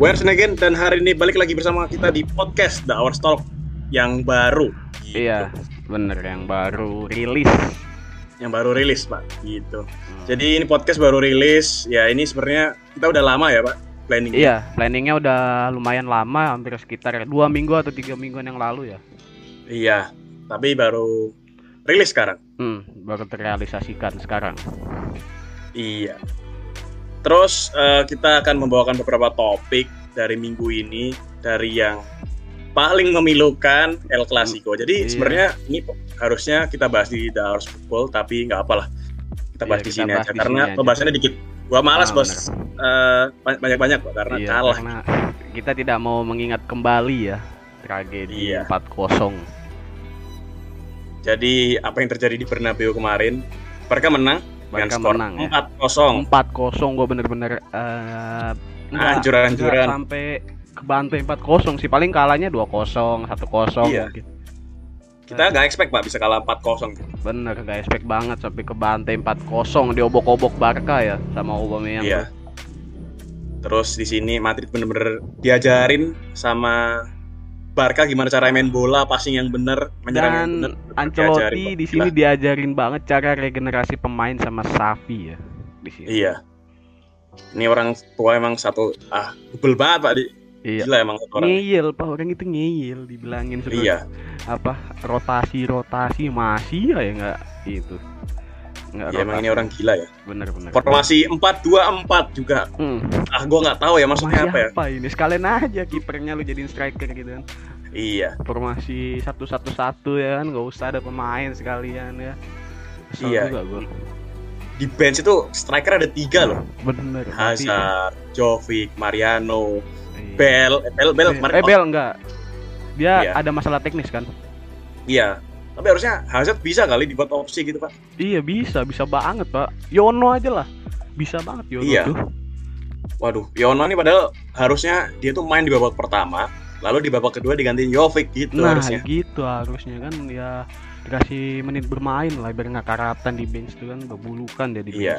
Where's again dan hari ini balik lagi bersama kita di podcast The Hour Talk yang baru. Gitu. Iya, bener yang baru rilis. Yang baru rilis pak, gitu. Jadi ini podcast baru rilis. Ya ini sebenarnya kita udah lama ya pak planning. Iya, planningnya udah lumayan lama, hampir sekitar dua minggu atau tiga mingguan yang lalu ya. Iya, tapi baru rilis sekarang. Hmm, baru terrealisasikan sekarang. Iya. Terus eh, kita akan membawakan beberapa topik dari minggu ini dari yang paling memilukan El Clasico. Jadi Iya. sebenarnya ini harusnya kita bahas di The Hours Football tapi nggak apalah. Kita bahas Iya, di kita sini bahas aja di karena aja. pembahasannya dikit. Gua malas Ah, bos Eh, banyak-banyak karena Iya, kalah. karena kita tidak mau mengingat kembali ya tragedi Iya. 4-0. Jadi apa yang terjadi di Bernabeu kemarin? Barca menang Barca skor menang, ya. 4-0. 4-0 gue bener-bener eh enggak- Hancur-hancuran. enggak sampai kebantai 4-0 sih paling kalahnya 2-0 1-0 Iya. mungkin. Kita nggak expect Pak bisa kalah 4-0 gitu. bener gak expect banget sampai kebantai 4-0 diobok-obok Barca ya sama Aubameyang Iya. Terus di sini Madrid bener-bener diajarin sama Barca gimana cara main bola, passing yang bener, menyerang yang dan bener. Ancelotti di sini diajarin banget cara regenerasi pemain sama Safi ya di sini Iya. Ini orang tua emang satu ah bebel banget Pak di. iya Gila emang orang. ngeyel pak orang itu ngeyel dibilangin suruh Iya. apa rotasi rotasi masih ya ya nggak itu nggak Iya emang ini orang gila ya. bener-bener Formasi 4-2-4 juga. Hmm. Ah gua nggak tahu ya maksudnya Formasi apa ya. ini sekalian aja kipernya lu jadiin striker gitu kan Iya. formasi satu satu satu ya kan nggak usah ada pemain sekalian ya Kesel Iya. juga gua Di bench itu striker ada tiga loh. bener berarti- Hazard, Jovic, Mariano, Iya. Bell, eh, Bell, Bell kemarin. eh Bel enggak dia Iya. ada masalah teknis kan Iya. Tapi harusnya Hazard bisa kali dibuat opsi gitu Pak. iya bisa bisa banget pak Yono aja lah bisa banget Yono Iya. tuh Waduh, Yono nih padahal harusnya dia tuh main di babak pertama, lalu di babak kedua digantiin Jovic gitu nah harusnya. gitu harusnya kan ya dikasih menit bermain lah biar nggak karatan di bench tuh kan berbulukan dia di bench Iya.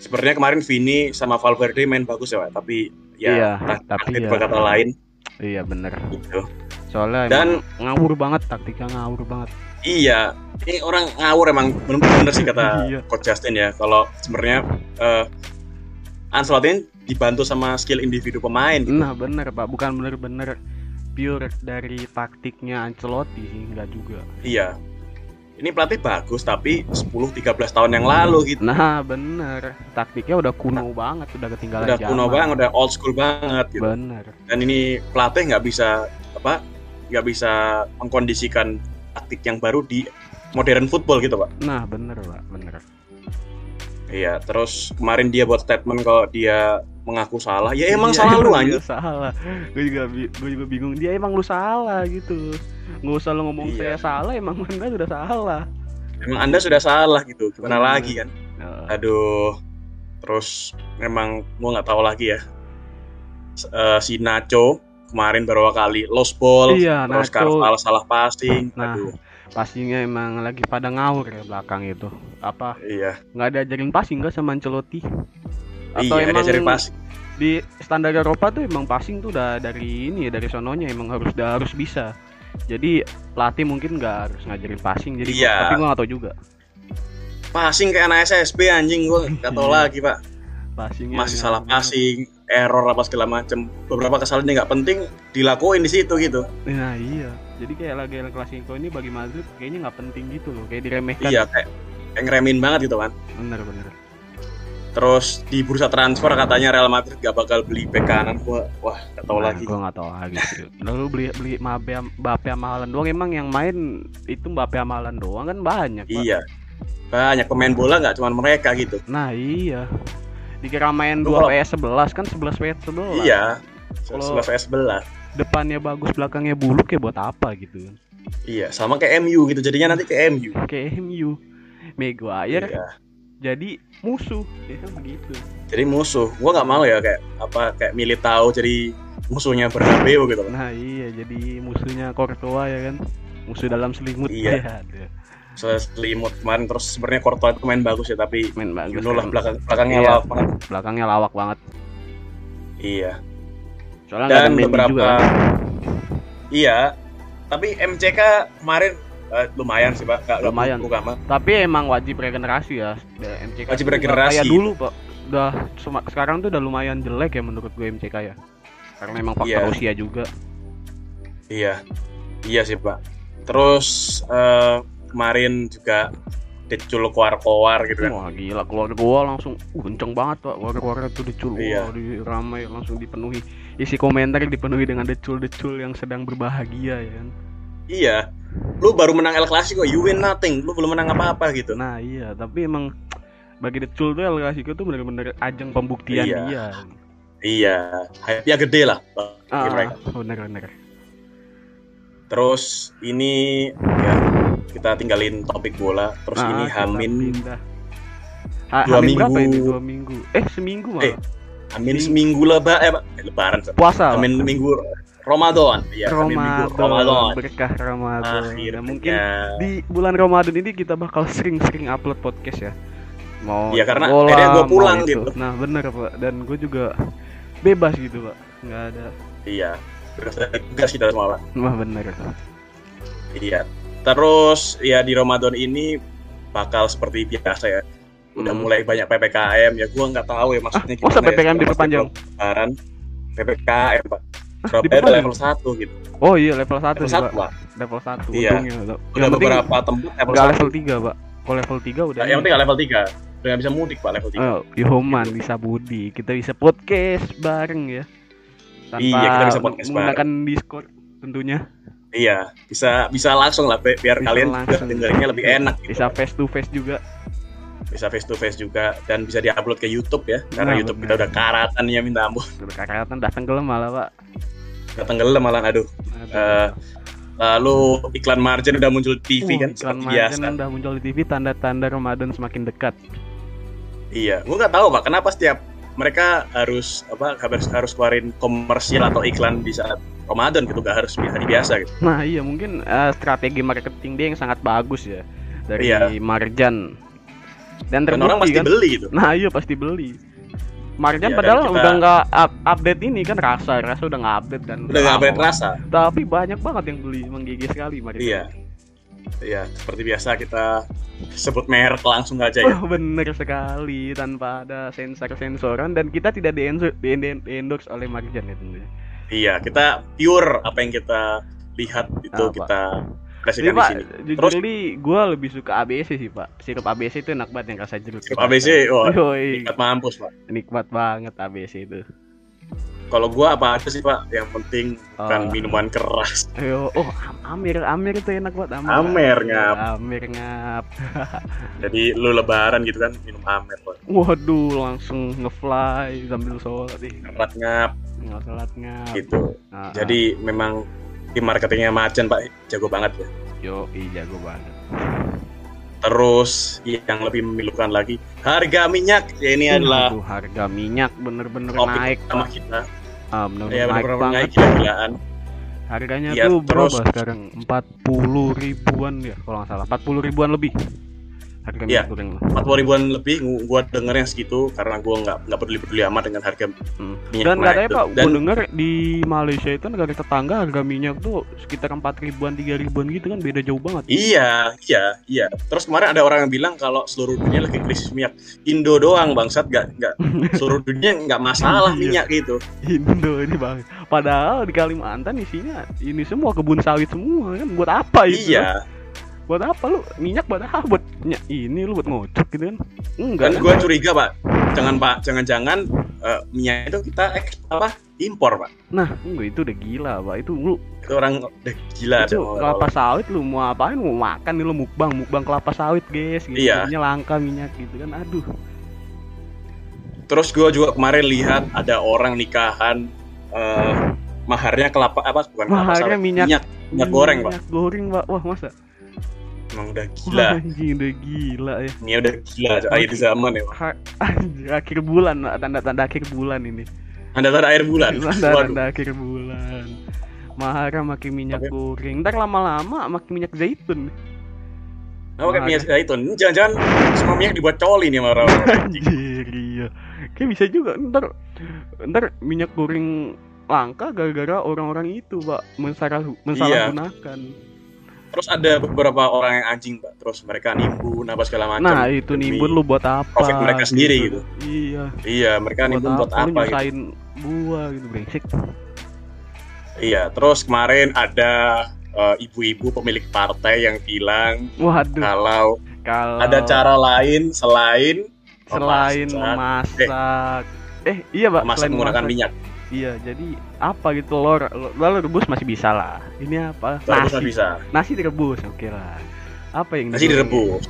Sebenarnya kemarin Vini sama Valverde main bagus ya, Pak. tapi ya Iya, tapi ya. berkata lain iya bener gitu. soalnya Dan- ngawur banget taktiknya ngawur banget Iya, ini orang ngawur emang bener-bener sih kata Iya. Coach Justin ya. Kalau sebenarnya eh Ancelotti dibantu sama skill individu pemain. Gitu. nah bener pak bukan bener-bener pure dari taktiknya Ancelotti sih nggak juga Iya. Ini pelatih bagus tapi 10-13 tahun yang lalu gitu. nah bener taktiknya udah kuno banget udah ketinggalan udah zaman kuno banget, udah old school banget gitu. bener dan ini pelatih nggak bisa apa nggak bisa mengkondisikan taktik yang baru di modern football gitu pak nah bener pak bener iya terus kemarin dia buat statement kalau dia mengaku salah. Ya emang Iya, salah lu emang dia anjing. salah. Gue juga gue juga bingung. Dia emang lu salah gitu. Nggak usah lu ngomong Iya. saya salah emang anda sudah salah. Emang anda sudah salah gitu. Gimana Bener. lagi kan? Nah, aduh. Terus memang gua nggak tahu lagi ya. Eh, si Nacho kemarin beberapa kali lost ball Iya, terus Nacho. Carvalho salah passing. Nah, aduh. pastinya emang lagi pada ngawur ya belakang itu. Apa? Iya. Nggak ada ajarin passing nggak sama Ancelotti atau iya emang cari passing di standar Eropa tuh emang passing tuh udah dari ini ya dari sononya emang harus udah harus bisa jadi pelatih mungkin nggak harus ngajarin passing jadi gua- Iya. tapi gua nggak tahu juga passing kayak anak SSB anjing gua nggak tahu Iya. lagi pak passingnya masih nggak- salah passing, error apa segala macem. Beberapa kesalahan yang nggak penting dilakuin di situ gitu. nah iya jadi kayak lagi El Clasico ini bagi Madrid kayaknya nggak penting gitu loh kayak diremehkan Iya kayak, kayak ngeremin banget gitu kan. bener bener Terus di bursa transfer katanya Real Madrid gak bakal beli bek kanan. Gua wah gak tahu Nah, lagi. Gua nggak tahu lagi. Lalu beli beli Mbappe Mbappe sama Haaland doang emang yang main itu Mbappe sama Haaland doang kan banyak. Pak. Iya. Banyak pemain bola nggak cuma mereka gitu. Nah, iya. Dikira main Lu 2 kalau- PS 11 kan 11 PS 11. Iya. Kalau- 11 vs 11. Depannya bagus, belakangnya buluk ya buat apa gitu. Iya, sama kayak MU gitu. Jadinya nanti kayak MU. Kayak MU. Maguire Iya. Jadi musuh, kan begitu. Jadi musuh. Gua nggak mau ya kayak apa kayak Militao jadi musuhnya Bernabeu gitu. Nah, iya jadi musuhnya Courtois ya kan. Musuh dalam selimut Iya. ya. selimut kemarin terus sebenarnya Courtois itu main bagus ya tapi Main bagus. you know lah kan. belakang belakangnya Iya. lawak banget. Belakangnya lawak banget. Iya. Soalnya dan beberapa juga. kan. iya tapi MCK kemarin eh, lumayan sih pak nggak Lumayan. amat. Tapi emang wajib regenerasi ya. MCK Wajib regenerasi. Kayak dulu, Pak. Udah sekarang tuh udah lumayan jelek ya menurut gue MCK ya. Karena emang faktor Iya. usia juga. iya iya sih pak terus eh, kemarin juga Decul keluar-keluar gitu kan Wah gila keluar gua langsung uh, kenceng banget pak keluar-keluar itu decul Iya. Wah, di ramai langsung dipenuhi isi komentar dipenuhi dengan decul-decul yang sedang berbahagia ya kan. iya lu baru menang El Clasico you win nothing lu belum menang apa-apa gitu Nah iya tapi emang bagi decul tuh El Clasico tuh bener-bener ajang pembuktian Iya. dia. iya hype-nya gede lah Ah, bener-bener. terus ini ya kita tinggalin topik bola terus Ah, ini Hamin. Ha, dua Hamin berapa minggu. ini? Dua minggu. Eh seminggu malah. Eh, Hamin seminggu leba eh Pak. Eh, lebaran. Puasa. Hamin minggu Ramadan ya Ramadan, Ramadan berkah Ramadan. akhirnya Ya, mungkin di bulan Ramadan ini kita bakal sering-sering upload podcast ya. Mau Iya, karena bola, akhirnya gua mau pulang itu. gitu. Nah bener pak, dan gue juga bebas gitu pak, nggak ada. iya tugas kita semua Pak. Wah bener. iya terus ya di Ramadan ini bakal seperti biasa ya udah Hmm. mulai banyak PPKM ya gua nggak tahu ya maksudnya Ah, masa gimana ya, PPKM setelah diperpanjang? Lebaran PPKM Pak Diperpanjang? level 1 gitu Oh iya level 1 level sih 1 pak, Pak level 1 Iya. untungnya. Udah Yang beberapa tempat level nggak 1 level 3 pak. Kalau level 3 udah. Nah, yang penting level 3 udah bisa mudik Pak level 3 Oh, Yoman bisa Budi, kita bisa podcast bareng ya. Tanpa Iya, kita bisa podcast menggunakan Discord tentunya. Iya, bisa bisa langsung lah bi- biar Bisa kalian langsung. dengerinnya lebih enak gitu. Bisa face to face juga. Bisa face to face juga dan bisa diupload ke YouTube ya. Karena Nah, YouTube kita udah karatan ya minta ampun. Udah karatan datang tenggelam malah pak. Udah tenggelam malah aduh. Aduh. Eh, lalu iklan margin udah muncul di TV Uh, kan iklan seperti Marjan biasa. udah muncul di TV tanda-tanda Ramadan semakin dekat. Iya, gua nggak tahu Pak, kenapa setiap mereka harus apa harus harus keluarin komersial atau iklan di saat Ramadan gitu gak harus hari biasa gitu. Nah iya mungkin eh, strategi marketing dia yang sangat bagus ya dari Iya. Marjan. Dan Dan orang terbukti pasti kan. beli gitu. Nah iya pasti beli. Marjan dan padahal kita- udah nggak up- update ini kan rasa rasa udah nggak update kan. Udah nggak update rasa. Tapi banyak banget yang beli menggigit sekali Marjan. Iya. Iya, seperti biasa kita sebut merek langsung aja ya. Oh, bener sekali tanpa ada sensor-sensoran dan kita tidak di di di- di endorse oleh Marjan ya tentunya. Iya, kita pure apa yang kita lihat itu Apa? kita Jadi presentasi pak, di sini. jujur Terus ini gue lebih suka ABC sih pak. Sirup ABC itu enak banget yang rasa jeruk. sirup ABC, wah, Yoi, tingkat mampus, Pak. nikmat banget ABC itu. Kalau gua apa aja sih, Pak? Yang penting bukan Oh. minuman keras. Ayo, oh Am- Amir, Amir itu enak banget Amir. Amer ngap. Amir ngap. Jadi lu lebaran gitu kan minum Amer, Pak. Waduh, langsung ngefly sambil sholat nih. Ngap sholat ngap. gitu. Nah, Jadi memang tim marketingnya Macan, Pak, jago banget ya. yo, iya jago banget. Terus yang lebih memilukan lagi, harga minyak. Ya, ini adalah Waduh, harga minyak bener-bener naik pak. kita. Ah, bener-bener Ya, naik benar-benar banget. naik gila-gilaan. Harganya Iya, tuh terus- berapa sekarang? 40 ribuan ya kalau nggak salah. 40 ribuan lebih. Harga Iya. minyak goreng. 40 ribuan lebih gua denger yang segitu karena gua nggak nggak peduli peduli amat dengan harga Hmm. minyak Dan tuh. Pak, dan gue denger di Malaysia itu negara tetangga harga minyak tuh sekitar 4 ribuan, 3 ribuan gitu kan beda jauh banget. iya iya iya terus kemarin ada orang yang bilang kalau seluruh dunia lagi krisis minyak Indo doang bangsat nggak nggak seluruh dunia nggak masalah Iya. minyak gitu Indo ini bang. Padahal di Kalimantan isinya ini semua kebun sawit semua kan buat apa itu? iya Buat apa lu? Minyak buat apa? Buat minyak ini lu buat ngocok gitu kan? Enggak. kan gua curiga pak. Jangan pak. Jangan-jangan eh, minyak itu kita eks apa impor pak. Nah, enggak itu udah gila, Pak. Itu lu itu orang udah gila itu sama kelapa sawit lu mau apain? Mau makan nih lu mukbang. Mukbang kelapa sawit guys gitu. Iya. Jadinya langka minyak gitu kan. Aduh. Terus gua juga kemarin lihat ada orang nikahan eh, maharnya kelapa apa bukan kelapa Maharnya sawit minyak- minyak minyak goreng pak. minyak goreng pak. Wah masa emang udah gila. Anjing udah gila ya. Ini udah gila akhir zaman ya anjing, akhir bulan tanda-tanda akhir bulan ini. Anda tanda air bulan? Tanda-tanda akhir bulan. Mahara makin minyak Tapi- goreng. Ntar lama-lama makin minyak zaitun. Kayak Mahal. minyak zaitun? Jangan-jangan semua minyak dibuat coli nih sama orang anjir iya. Kayak bisa juga ntar ntar minyak goreng langka gara-gara orang-orang itu pak. Mensalah mensalahgunakan Terus ada beberapa orang yang anjing, Pak. Terus mereka nimbun apa segala macam. nah itu nimbun lu buat apa profit mereka sendiri gitu. iya Iya, mereka nimbun buat Lu apa gitu. gua gitu brengsek Iya, terus kemarin ada eh, ibu-ibu pemilik partai yang bilang waduh kalau kalau ada cara lain selain selain memasak, memasak eh, iya pak memasak selain menggunakan memasak. minyak. iya jadi apa gitu lor. Lalu rebus masih bisa lah. Ini apa? Nasi. bisa. nasi direbus oke lah. Apa yang Nasi direbus.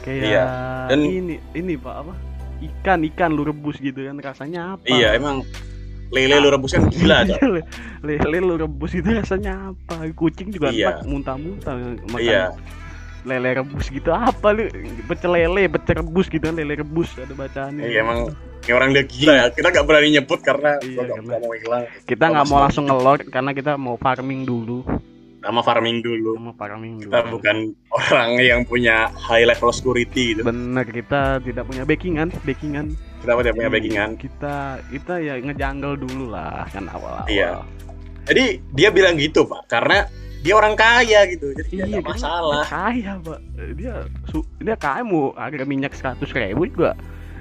kayak Iya. Dan- ini ini pak apa? Ikan ikan lu rebus gitu kan rasanya apa? Iya, emang lele lu rebus kan gila, lele, lu rebus itu rasanya apa? Kucing juga Iya. muntah-muntah makan. Iya, lele rebus gitu apa lu? Pecel lele pecel rebus gitu kan lele rebus ada bacaannya. Iya emang ini orang dia gila ya. Kita nggak berani nyebut karena Iya, karena- mau hilang. kita nggak mau langsung ngelor karena kita mau farming dulu Nama farming dulu. mau farming dulu Kita bukan orang yang punya high level security gitu. bener kita tidak punya backingan backingan Kita tidak punya backingan. kita kita ya ngejanggal dulu lah kan awal-awal Iya. Jadi dia bilang gitu, Pak, karena dia orang kaya gitu. Jadi ya iya karena masalah. kaya pak dia su, dia kaya mau harga minyak seratus ribu juga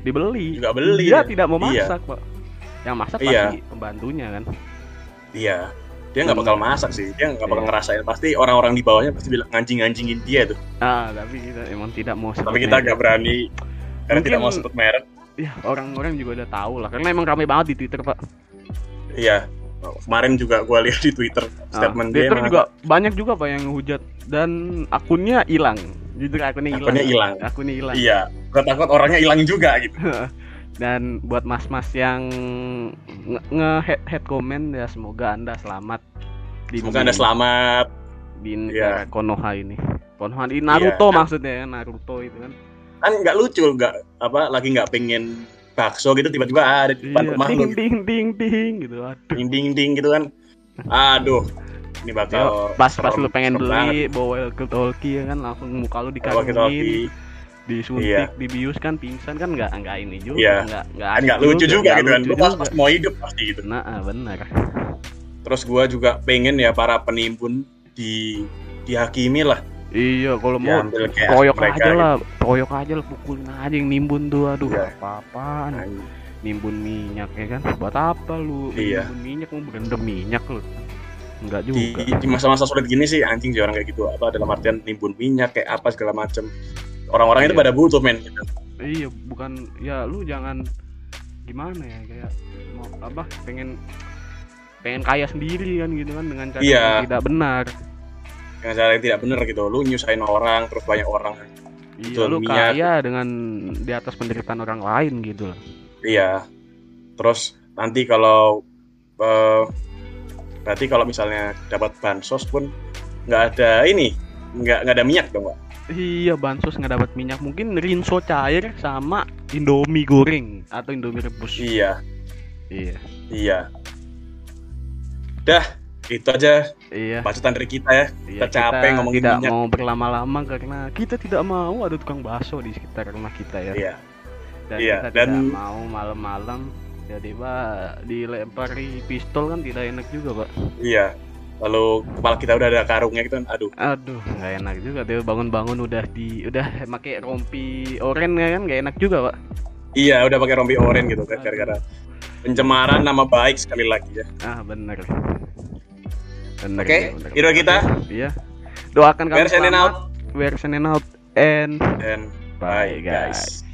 dibeli Juga beli. dia ya. tidak mau Iya. masak pak yang masak Iya. pasti pembantunya kan Iya. Dia nggak bakal masak sih. Dia nggak bakal Iya. ngerasain. Pasti orang-orang di bawahnya pasti bilang nganjing-nganjingin dia tuh. ah tapi kita emang tidak mau Tapi kita nggak berani karena Mungkin- tidak mau sebut merek. ya orang-orang juga udah tahu lah karena emang ramai banget di twitter pak Iya. Kemarin juga gue lihat di Twitter Ah, statement dia Twitter juga banyak juga pak yang hujat dan akunnya hilang jujur akunnya hilang Akunnya hilang. akunnya hilang Iya. Gue takut orangnya hilang juga gitu. dan buat mas-mas yang nge, nge head, head comment ya semoga anda selamat di Semoga anda selamat. di negara Konoha ini Konoha di Naruto Iya. maksudnya ya Naruto itu kan Kan nggak lucu, nggak apa lagi nggak pengen bakso gitu tiba-tiba ada di depan iya, rumah ding gitu. ding ding ding gitu aduh Ding ding ding gitu kan. Aduh. Ini bakal pas pas lu pengen banget. beli bawa walkie talkie ya kan langsung muka lu dikarungin disuntik Iya. dibius kan pingsan kan nggak nggak ini juga Iya. nggak nggak kan nggak lucu juga nggak gitu kan. Lu pas, juga. pas mau hidup pasti gitu. nah ah, benar Terus gua juga pengen ya para penimbun di dihakimi lah. iya kalau mau kayak proyok mereka aja gitu. lah proyok aja lah pukulin aja yang nimbun tuh aduh Iya. apa-apaan nimbun minyak ya kan buat apa lu Iya. nimbun minyak mau berendam minyak lu enggak juga di masa-masa sulit gini sih anjing sih orang kayak gitu apa dalam artian nimbun minyak kayak apa segala macem orang-orang itu Iya. pada butuh men gitu. iya bukan ya lu jangan gimana ya kayak mau apa pengen pengen kaya sendiri kan gitu kan dengan cara Iya. yang tidak benar dengan cara yang tidak benar gitu lu nyusahin orang terus banyak orang iya Jual lu minyak. kaya dengan di atas penderitaan orang lain gitu loh iya terus nanti kalau eh, berarti kalau misalnya dapat bansos pun nggak ada ini nggak nggak ada minyak dong pak? Iya bansos nggak dapat minyak. Mungkin rinso cair sama indomie goreng atau indomie rebus. Iya. Iya. Iya. Dah itu aja iya. bacotan dari kita ya. Iya, Kita capek ngomongin tidak minyak. mau berlama-lama karena kita tidak mau ada tukang bakso di sekitar rumah kita ya. iya. Dan iya, kita dan- tidak mau malam-malam jadi pak dilempari pistol kan tidak enak juga pak. iya lalu kepala kita udah ada karungnya gitu kan aduh Aduh nggak enak juga dia bangun-bangun udah di udah pakai rompi oren ya kan nggak enak juga pak. iya udah pakai rompi oren gitu kan gara-gara pencemaran nama baik sekali lagi ya Ah bener. Bener. Oke, bener, bener. hero kita. Iya. Doakan kami We're selamat. out We're out and and bye bye guys. guys